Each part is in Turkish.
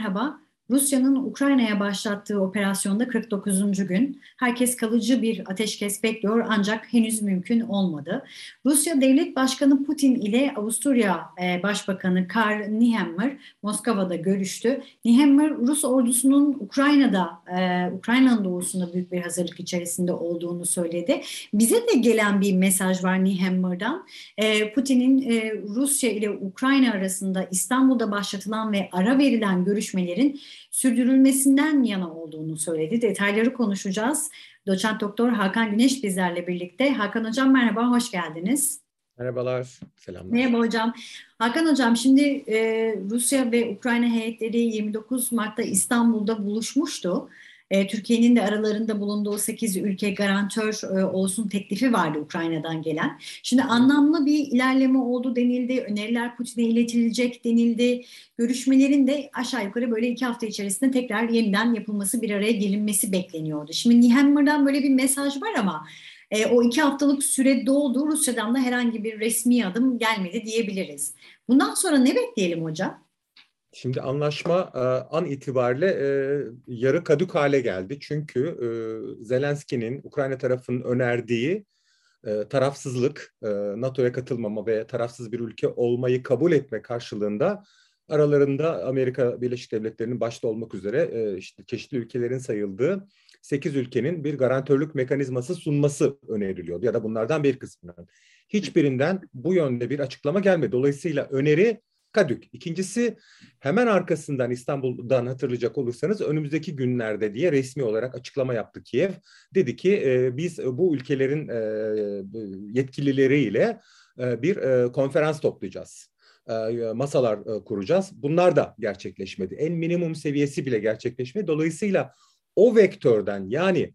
merhaba. Rusya'nın Ukrayna'ya başlattığı operasyonda 49. gün. Herkes kalıcı bir ateşkes bekliyor ancak henüz mümkün olmadı. Rusya Devlet Başkanı Putin ile Avusturya e, Başbakanı Karl Nehammer Moskova'da görüştü. Nehammer Rus ordusunun Ukrayna'da, e, Ukrayna'nın doğusunda büyük bir hazırlık içerisinde olduğunu söyledi. Bize de gelen bir mesaj var Nehammer'dan. E, Putin'in Rusya ile Ukrayna arasında İstanbul'da başlatılan ve ara verilen görüşmelerin sürdürülmesinden yana olduğunu söyledi. Detayları konuşacağız. Doçent Doktor Hakan Güneş bizlerle birlikte. Hakan Hocam merhaba, hoş geldiniz. Merhabalar, selamlar. Merhaba hocam. Hakan hocam şimdi e, Rusya ve Ukrayna heyetleri 29 Mart'ta İstanbul'da buluşmuştu. E, Türkiye'nin de aralarında bulunduğu 8 ülke garantör e, olsun teklifi vardı Ukrayna'dan gelen. Şimdi anlamlı bir ilerleme oldu denildi, öneriler Putin'e iletilecek denildi. Görüşmelerin de aşağı yukarı böyle iki hafta içerisinde tekrar yeniden yapılması, bir araya gelinmesi bekleniyordu. Şimdi Nihammer'dan böyle bir mesaj var ama e, o iki haftalık süre doldu. Rusya'dan da herhangi bir resmi adım gelmedi diyebiliriz. Bundan sonra ne bekleyelim hocam? Şimdi anlaşma e, an itibariyle e, yarı kadük hale geldi. Çünkü e, Zelenski'nin Ukrayna tarafının önerdiği tarafsızlık, NATO'ya katılmama ve tarafsız bir ülke olmayı kabul etme karşılığında aralarında Amerika Birleşik Devletleri'nin başta olmak üzere işte çeşitli ülkelerin sayıldığı 8 ülkenin bir garantörlük mekanizması sunması öneriliyordu ya da bunlardan bir kısmının. Hiçbirinden bu yönde bir açıklama gelmedi. Dolayısıyla öneri Kadük. İkincisi hemen arkasından İstanbul'dan hatırlayacak olursanız önümüzdeki günlerde diye resmi olarak açıklama yaptı Kiev. Dedi ki e, biz bu ülkelerin e, yetkilileriyle e, bir e, konferans toplayacağız. E, masalar e, kuracağız. Bunlar da gerçekleşmedi. En minimum seviyesi bile gerçekleşmedi. Dolayısıyla o vektörden yani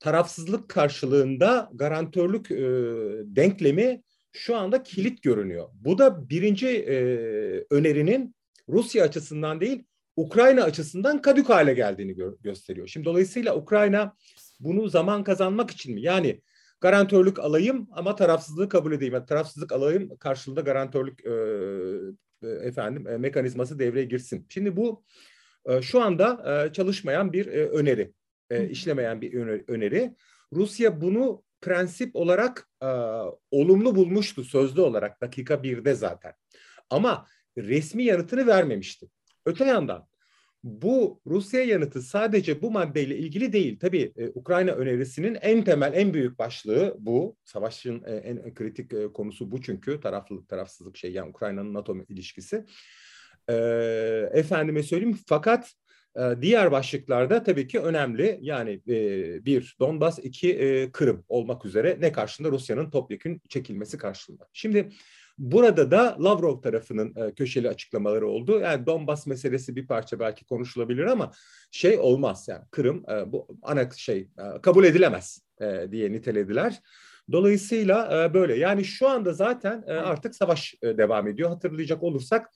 tarafsızlık karşılığında garantörlük e, denklemi şu anda kilit görünüyor. Bu da birinci e, önerinin Rusya açısından değil Ukrayna açısından kadük hale geldiğini gö- gösteriyor. Şimdi dolayısıyla Ukrayna bunu zaman kazanmak için mi? Yani garantörlük alayım ama tarafsızlığı kabul edeyim. Yani tarafsızlık alayım karşılığında garantörlük e, e, efendim e, mekanizması devreye girsin. Şimdi bu e, şu anda e, çalışmayan bir e, öneri, e, işlemeyen bir öneri. Rusya bunu prensip olarak e, olumlu bulmuştu sözlü olarak dakika birde zaten. Ama resmi yanıtını vermemişti. Öte yandan bu Rusya yanıtı sadece bu maddeyle ilgili değil. Tabii e, Ukrayna önerisinin en temel, en büyük başlığı bu. Savaşın e, en kritik e, konusu bu çünkü taraflılık, tarafsızlık şey yani Ukrayna'nın NATO ilişkisi. E, efendime söyleyeyim fakat diğer başlıklarda tabii ki önemli yani e, bir Donbas, iki e, Kırım olmak üzere ne karşında Rusya'nın topyekun çekilmesi karşılığında. Şimdi burada da Lavrov tarafının e, köşeli açıklamaları oldu. Yani Donbas meselesi bir parça belki konuşulabilir ama şey olmaz yani Kırım bu ana şey kabul edilemez diye nitelediler. Dolayısıyla böyle yani şu anda zaten artık savaş devam ediyor. Hatırlayacak olursak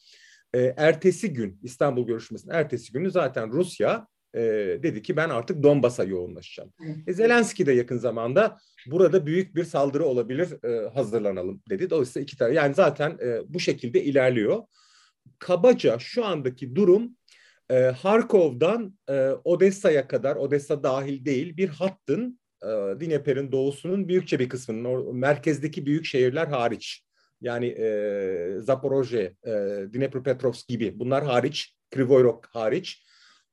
e, ertesi gün İstanbul görüşmesinin ertesi günü zaten Rusya e, dedi ki ben artık Donbas'a yoğunlaşacağım. E, Zelenski de yakın zamanda burada büyük bir saldırı olabilir e, hazırlanalım dedi. Dolayısıyla iki tane yani zaten e, bu şekilde ilerliyor. Kabaca şu andaki durum e, Harkov'dan e, Odessa'ya kadar Odessa dahil değil bir hattın e, Dnieper'in doğusunun büyükçe bir kısmının o merkezdeki büyük şehirler hariç yani e, Zaporojye, e, Dnepropetrovsk gibi bunlar hariç, Krivoyrok hariç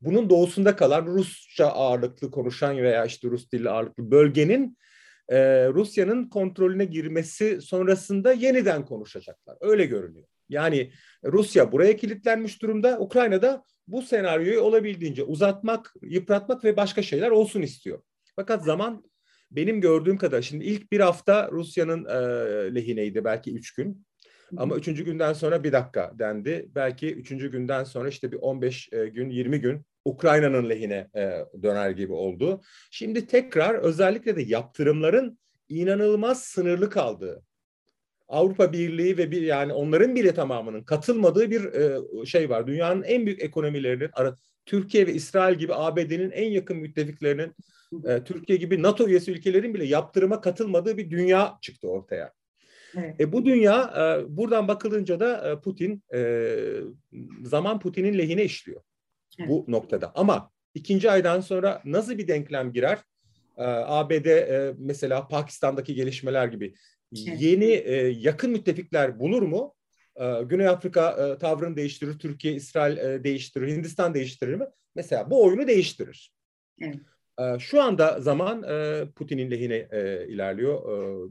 bunun doğusunda kalan Rusça ağırlıklı konuşan veya işte Rus dilli ağırlıklı bölgenin e, Rusya'nın kontrolüne girmesi sonrasında yeniden konuşacaklar. Öyle görünüyor. Yani Rusya buraya kilitlenmiş durumda. Ukrayna'da bu senaryoyu olabildiğince uzatmak, yıpratmak ve başka şeyler olsun istiyor. Fakat zaman benim gördüğüm kadar şimdi ilk bir hafta Rusya'nın e, lehineydi belki üç gün. Ama üçüncü günden sonra bir dakika dendi. Belki üçüncü günden sonra işte bir 15 e, gün, 20 gün Ukrayna'nın lehine e, döner gibi oldu. Şimdi tekrar özellikle de yaptırımların inanılmaz sınırlı kaldığı, Avrupa Birliği ve bir yani onların bile tamamının katılmadığı bir e, şey var. Dünyanın en büyük ekonomilerinin Türkiye ve İsrail gibi ABD'nin en yakın müttefiklerinin e, Türkiye gibi NATO üyesi ülkelerin bile yaptırıma katılmadığı bir dünya çıktı ortaya. Evet. E, bu dünya e, buradan bakılınca da e, Putin e, zaman Putin'in lehine işliyor. evet. bu noktada. Ama ikinci aydan sonra nasıl bir denklem girer? Ee, ABD e, mesela Pakistan'daki gelişmeler gibi evet. yeni e, yakın müttefikler bulur mu? Ee, Güney Afrika e, tavrını değiştirir, Türkiye, İsrail değiştirir, Hindistan değiştirir mi? Mesela bu oyunu değiştirir. Evet. Ee, şu anda zaman Putin'in lehine ilerliyor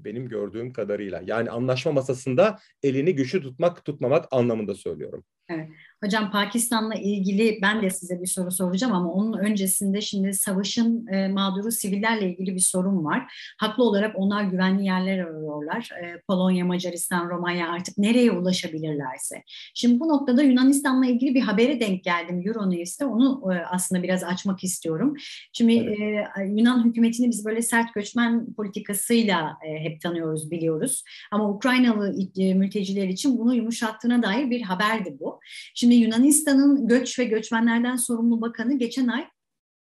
benim gördüğüm kadarıyla. Yani anlaşma masasında elini güçlü tutmak tutmamak anlamında söylüyorum. Evet. Hocam Pakistan'la ilgili ben de size bir soru soracağım ama onun öncesinde şimdi savaşın e, mağduru sivillerle ilgili bir sorun var. Haklı olarak onlar güvenli yerler arıyorlar. E, Polonya, Macaristan, Romanya artık nereye ulaşabilirlerse. Şimdi bu noktada Yunanistan'la ilgili bir habere denk geldim Euronews'te. Onu e, aslında biraz açmak istiyorum. Şimdi evet. e, Yunan hükümetini biz böyle sert göçmen politikasıyla e, hep tanıyoruz, biliyoruz. Ama Ukraynalı e, mülteciler için bunu yumuşattığına dair bir haberdi bu. Şimdi Yunanistan'ın göç ve göçmenlerden sorumlu bakanı geçen ay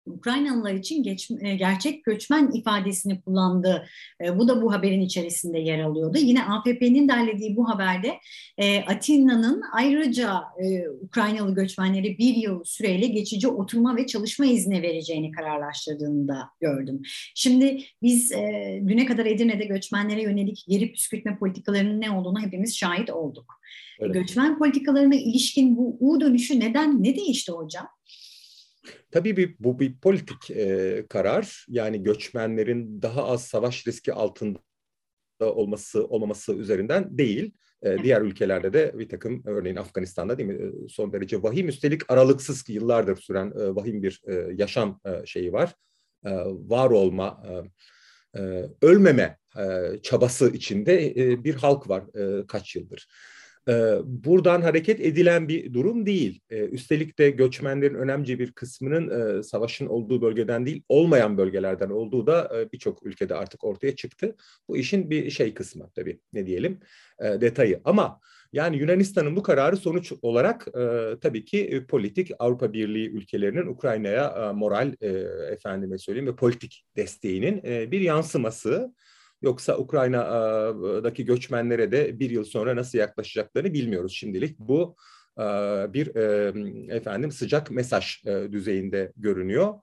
Ukraynalılar için geç, e, gerçek göçmen ifadesini kullandı. E, bu da bu haberin içerisinde yer alıyordu. Yine AFP'nin derlediği bu haberde e, Atina'nın ayrıca e, Ukraynalı göçmenleri bir yıl süreyle geçici oturma ve çalışma izni vereceğini kararlaştırdığını da gördüm. Şimdi biz e, düne kadar Edirne'de göçmenlere yönelik geri püskürtme politikalarının ne olduğunu hepimiz şahit olduk. Evet. Göçmen politikalarına ilişkin bu U dönüşü neden, ne değişti hocam? Tabii bir, bu bir politik e, karar. Yani göçmenlerin daha az savaş riski altında olması olmaması üzerinden değil. E, diğer ülkelerde de bir takım örneğin Afganistan'da değil mi e, son derece vahim üstelik aralıksız yıllardır süren e, vahim bir e, yaşam e, şeyi var. E, var olma, e, e, ölmeme e, çabası içinde e, bir halk var e, kaç yıldır. Ee, buradan hareket edilen bir durum değil. Ee, üstelik de göçmenlerin önemli bir kısmının e, savaşın olduğu bölgeden değil, olmayan bölgelerden olduğu da e, birçok ülkede artık ortaya çıktı. Bu işin bir şey kısmı tabii ne diyelim e, detayı. Ama yani Yunanistan'ın bu kararı sonuç olarak tabii ki politik Avrupa Birliği ülkelerinin Ukrayna'ya moral efendime söyleyeyim ve politik desteğinin bir yansıması. Yoksa Ukrayna'daki göçmenlere de bir yıl sonra nasıl yaklaşacaklarını bilmiyoruz şimdilik. Bu bir efendim sıcak mesaj düzeyinde görünüyor.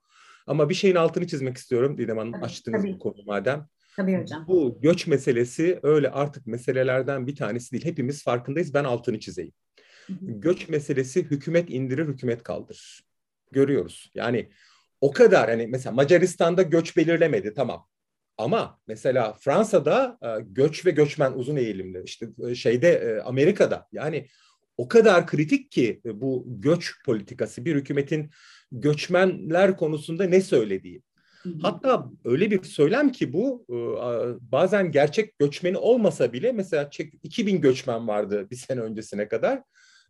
Ama bir şeyin altını çizmek istiyorum Didem Hanım açtınız tabii. bu konu madem. Tabii hocam. Bu göç meselesi öyle artık meselelerden bir tanesi değil. Hepimiz farkındayız. Ben altını çizeyim. Göç meselesi hükümet indirir, hükümet kaldırır. Görüyoruz. Yani o kadar hani mesela Macaristan'da göç belirlemedi tamam. Ama mesela Fransa'da e, göç ve göçmen uzun eğilimli. İşte e, şeyde e, Amerika'da yani o kadar kritik ki bu göç politikası bir hükümetin göçmenler konusunda ne söylediği. Hatta öyle bir söylem ki bu bazen gerçek göçmeni olmasa bile mesela 2000 göçmen vardı bir sene öncesine kadar.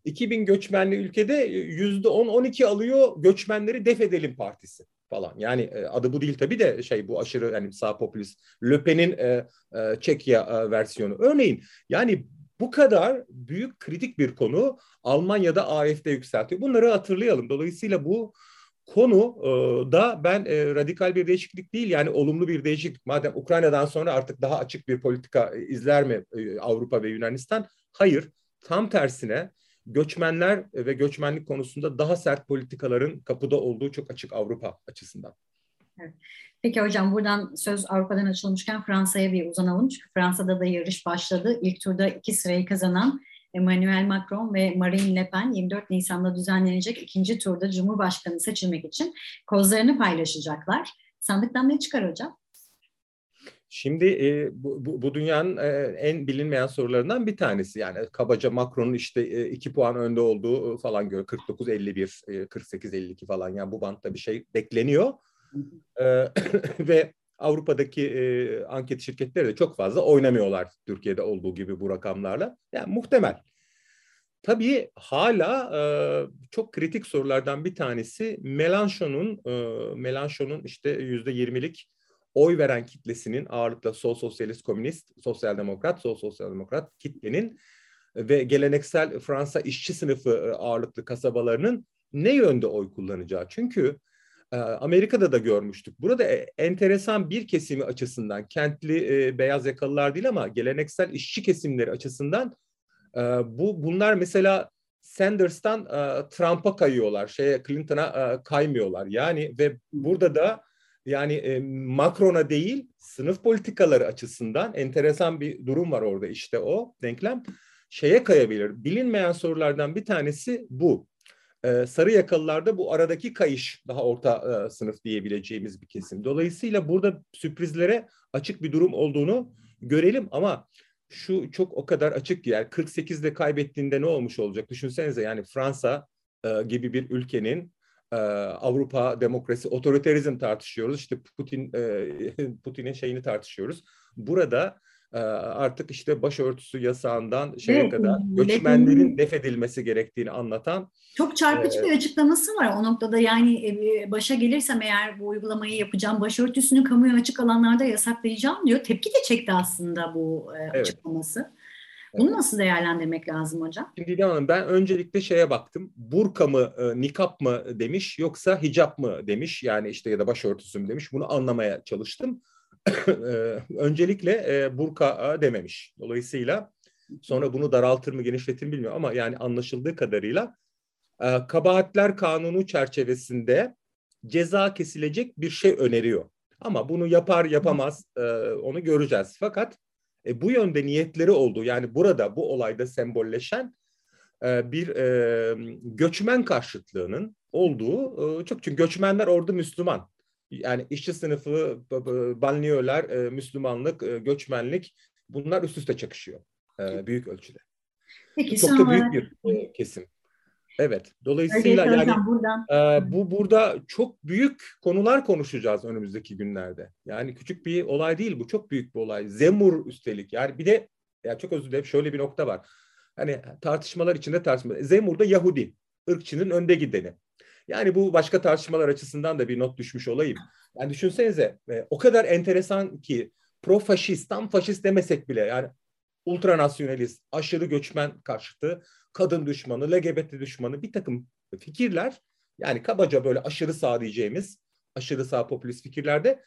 2000 göçmenli ülkede yüzde 10-12 alıyor göçmenleri def edelim partisi falan. Yani e, adı bu değil tabii de şey bu aşırı yani sağ popülist Le Pen'in e, e, Çekya e, versiyonu. Örneğin yani bu kadar büyük kritik bir konu Almanya'da AFD yükseltiyor. Bunları hatırlayalım. Dolayısıyla bu konu e, da ben e, radikal bir değişiklik değil yani olumlu bir değişiklik. Madem Ukrayna'dan sonra artık daha açık bir politika izler mi e, Avrupa ve Yunanistan? Hayır. Tam tersine göçmenler ve göçmenlik konusunda daha sert politikaların kapıda olduğu çok açık Avrupa açısından. Evet. Peki hocam buradan söz Avrupa'dan açılmışken Fransa'ya bir uzanalım. Çünkü Fransa'da da yarış başladı. İlk turda iki sırayı kazanan Emmanuel Macron ve Marine Le Pen 24 Nisan'da düzenlenecek ikinci turda Cumhurbaşkanı seçilmek için kozlarını paylaşacaklar. Sandıktan ne çıkar hocam? Şimdi e, bu, bu, bu dünyanın e, en bilinmeyen sorularından bir tanesi. Yani kabaca Macron'un işte e, iki puan önde olduğu falan gör 49-51, e, 48-52 falan yani bu bantta bir şey bekleniyor. E, ve Avrupa'daki e, anket şirketleri de çok fazla oynamıyorlar Türkiye'de olduğu gibi bu rakamlarla. Yani muhtemel. Tabii hala e, çok kritik sorulardan bir tanesi Melanchon'un e, Melanchon'un işte yüzde yirmilik oy veren kitlesinin ağırlıkla sol sosyalist komünist, sosyal demokrat, sol sosyal demokrat kitlenin ve geleneksel Fransa işçi sınıfı e, ağırlıklı kasabalarının ne yönde oy kullanacağı. Çünkü e, Amerika'da da görmüştük. Burada e, enteresan bir kesimi açısından kentli beyaz yakalılar değil ama geleneksel işçi kesimleri açısından bu bunlar mesela Sanders'tan e, Trump'a kayıyorlar. Şeye Clinton'a e, kaymıyorlar. Yani ve burada da yani e, Macron'a değil sınıf politikaları açısından enteresan bir durum var orada işte o denklem şeye kayabilir. Bilinmeyen sorulardan bir tanesi bu. Ee, sarı yakalılarda bu aradaki kayış daha orta e, sınıf diyebileceğimiz bir kesim. Dolayısıyla burada sürprizlere açık bir durum olduğunu görelim ama şu çok o kadar açık ki yani 48'de kaybettiğinde ne olmuş olacak? Düşünsenize yani Fransa e, gibi bir ülkenin e, Avrupa demokrasi, otoriterizm tartışıyoruz. İşte Putin e, Putin'in şeyini tartışıyoruz. Burada e, artık işte başörtüsü yasağından şeye evet, kadar göçmenlerin def edilmesi gerektiğini anlatan çok çarpıcı e, bir açıklaması var o noktada yani e, başa gelirsem eğer bu uygulamayı yapacağım başörtüsünü kamuya açık alanlarda yasaklayacağım diyor. Tepki de çekti aslında bu evet. açıklaması. Bunu nasıl değerlendirmek lazım hocam? Şimdi İlhan Hanım ben öncelikle şeye baktım. Burka mı, e, nikap mı demiş yoksa hicap mı demiş. Yani işte ya da başörtüsü mü demiş. Bunu anlamaya çalıştım. E, öncelikle e, burka dememiş. Dolayısıyla sonra bunu daraltır mı genişletir mi bilmiyorum ama yani anlaşıldığı kadarıyla e, kabahatler kanunu çerçevesinde ceza kesilecek bir şey öneriyor. Ama bunu yapar yapamaz e, onu göreceğiz. Fakat e, bu yönde niyetleri oldu. Yani burada bu olayda sembolleşen e, bir e, göçmen karşıtlığının olduğu e, çok çünkü göçmenler orada Müslüman. Yani işçi sınıfı, banliyöler, e, Müslümanlık, e, göçmenlik bunlar üst üste çakışıyor e, büyük ölçüde. Peki, çok da büyük bir kesim. Evet. Dolayısıyla yani buradan. E, bu burada çok büyük konular konuşacağız önümüzdeki günlerde. Yani küçük bir olay değil bu. Çok büyük bir olay. Zemur üstelik. Yani bir de ya çok özür dilerim şöyle bir nokta var. Hani tartışmalar içinde tartışma. Zemur da Yahudi. ırkçının önde gideni. Yani bu başka tartışmalar açısından da bir not düşmüş olayım. Yani düşünsenize e, o kadar enteresan ki pro faşist, tam faşist demesek bile yani ultranasyonalist, aşırı göçmen karşıtı, kadın düşmanı, LGBT düşmanı bir takım fikirler yani kabaca böyle aşırı sağ diyeceğimiz aşırı sağ popülist fikirlerde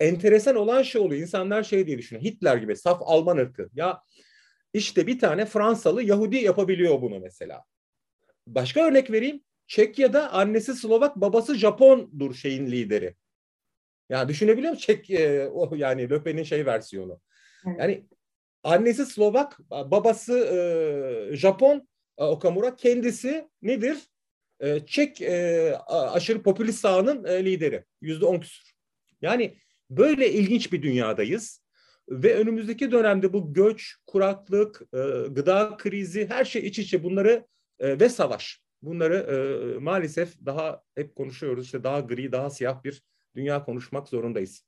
enteresan olan şey oluyor. İnsanlar şey diye düşünüyor. Hitler gibi saf Alman ırkı. Ya işte bir tane Fransalı Yahudi yapabiliyor bunu mesela. Başka örnek vereyim. Çekya'da annesi Slovak, babası Japondur şeyin lideri. Yani düşünebiliyor musun? Çek e, o yani Löpen'in şey versiyonu. Yani annesi Slovak, babası e, Japon Okamura kendisi nedir? E, Çek e, aşırı popülist sağının e, lideri. Yüzde on küsur. Yani böyle ilginç bir dünyadayız. Ve önümüzdeki dönemde bu göç, kuraklık, e, gıda krizi her şey iç içe bunları e, ve savaş. Bunları e, maalesef daha hep konuşuyoruz. İşte daha gri, daha siyah bir dünya konuşmak zorundayız.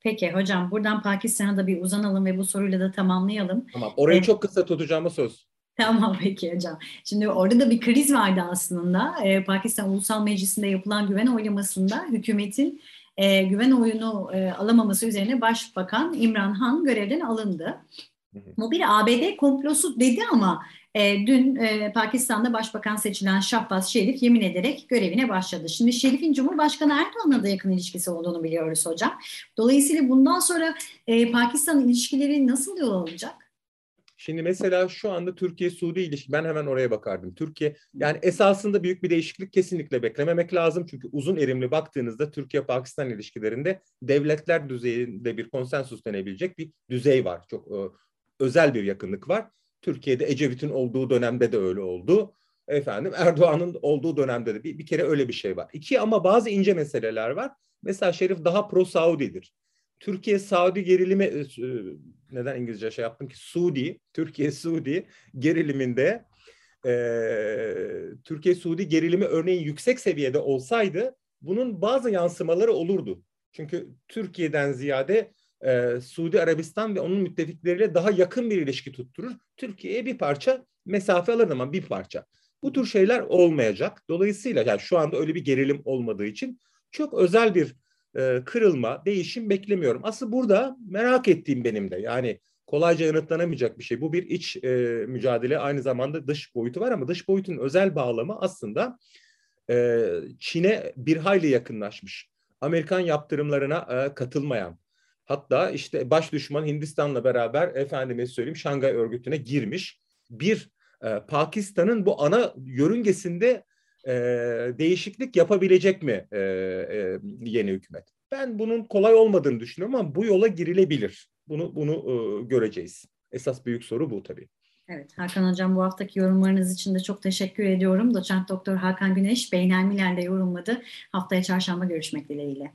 Peki hocam buradan Pakistan'a da bir uzanalım ve bu soruyla da tamamlayalım. Tamam orayı ee, çok kısa tutacağımı söz. Tamam peki hocam. Şimdi orada da bir kriz vardı aslında. Ee, Pakistan Ulusal Meclisi'nde yapılan güven oylamasında hükümetin e, güven oyunu e, alamaması üzerine Başbakan İmran Han görevden alındı. Bu bir ABD komplosu dedi ama e, dün e, Pakistan'da başbakan seçilen Şahbaz Şerif yemin ederek görevine başladı. Şimdi Şerif'in Cumhurbaşkanı Erdoğan'la da yakın ilişkisi olduğunu biliyoruz hocam. Dolayısıyla bundan sonra e, Pakistan ilişkileri nasıl yol alacak? Şimdi mesela şu anda Türkiye-Suudi ilişki ben hemen oraya bakardım. Türkiye yani esasında büyük bir değişiklik kesinlikle beklememek lazım. Çünkü uzun erimli baktığınızda Türkiye-Pakistan ilişkilerinde devletler düzeyinde bir konsensus denebilecek bir düzey var. Çok e, özel bir yakınlık var. Türkiye'de Ecevit'in olduğu dönemde de öyle oldu. Efendim Erdoğan'ın olduğu dönemde de bir, bir kere öyle bir şey var. İki ama bazı ince meseleler var. Mesela Şerif daha pro Saudi'dir. Türkiye Saudi gerilimi e, e, neden İngilizce şey yaptım ki Suudi, Türkiye Suudi geriliminde e, Türkiye Suudi gerilimi örneğin yüksek seviyede olsaydı bunun bazı yansımaları olurdu. Çünkü Türkiye'den ziyade e, Suudi Arabistan ve onun müttefikleriyle daha yakın bir ilişki tutturur. Türkiye'ye bir parça mesafe alır ama bir parça. Bu tür şeyler olmayacak. Dolayısıyla yani şu anda öyle bir gerilim olmadığı için çok özel bir e, kırılma, değişim beklemiyorum. Asıl burada merak ettiğim benim de yani kolayca yanıtlanamayacak bir şey. Bu bir iç e, mücadele aynı zamanda dış boyutu var ama dış boyutun özel bağlamı aslında e, Çin'e bir hayli yakınlaşmış. Amerikan yaptırımlarına e, katılmayan, Hatta işte baş düşman Hindistan'la beraber efendime söyleyeyim Şangay örgütüne girmiş bir e, Pakistan'ın bu ana yörüngesinde e, değişiklik yapabilecek mi e, e, yeni hükümet? Ben bunun kolay olmadığını düşünüyorum ama bu yola girilebilir. Bunu bunu e, göreceğiz. Esas büyük soru bu tabii. Evet Hakan Hocam bu haftaki yorumlarınız için de çok teşekkür ediyorum. Doçent Doktor Hakan Güneş Beynel Miller'de yorumladı. Haftaya çarşamba görüşmek dileğiyle.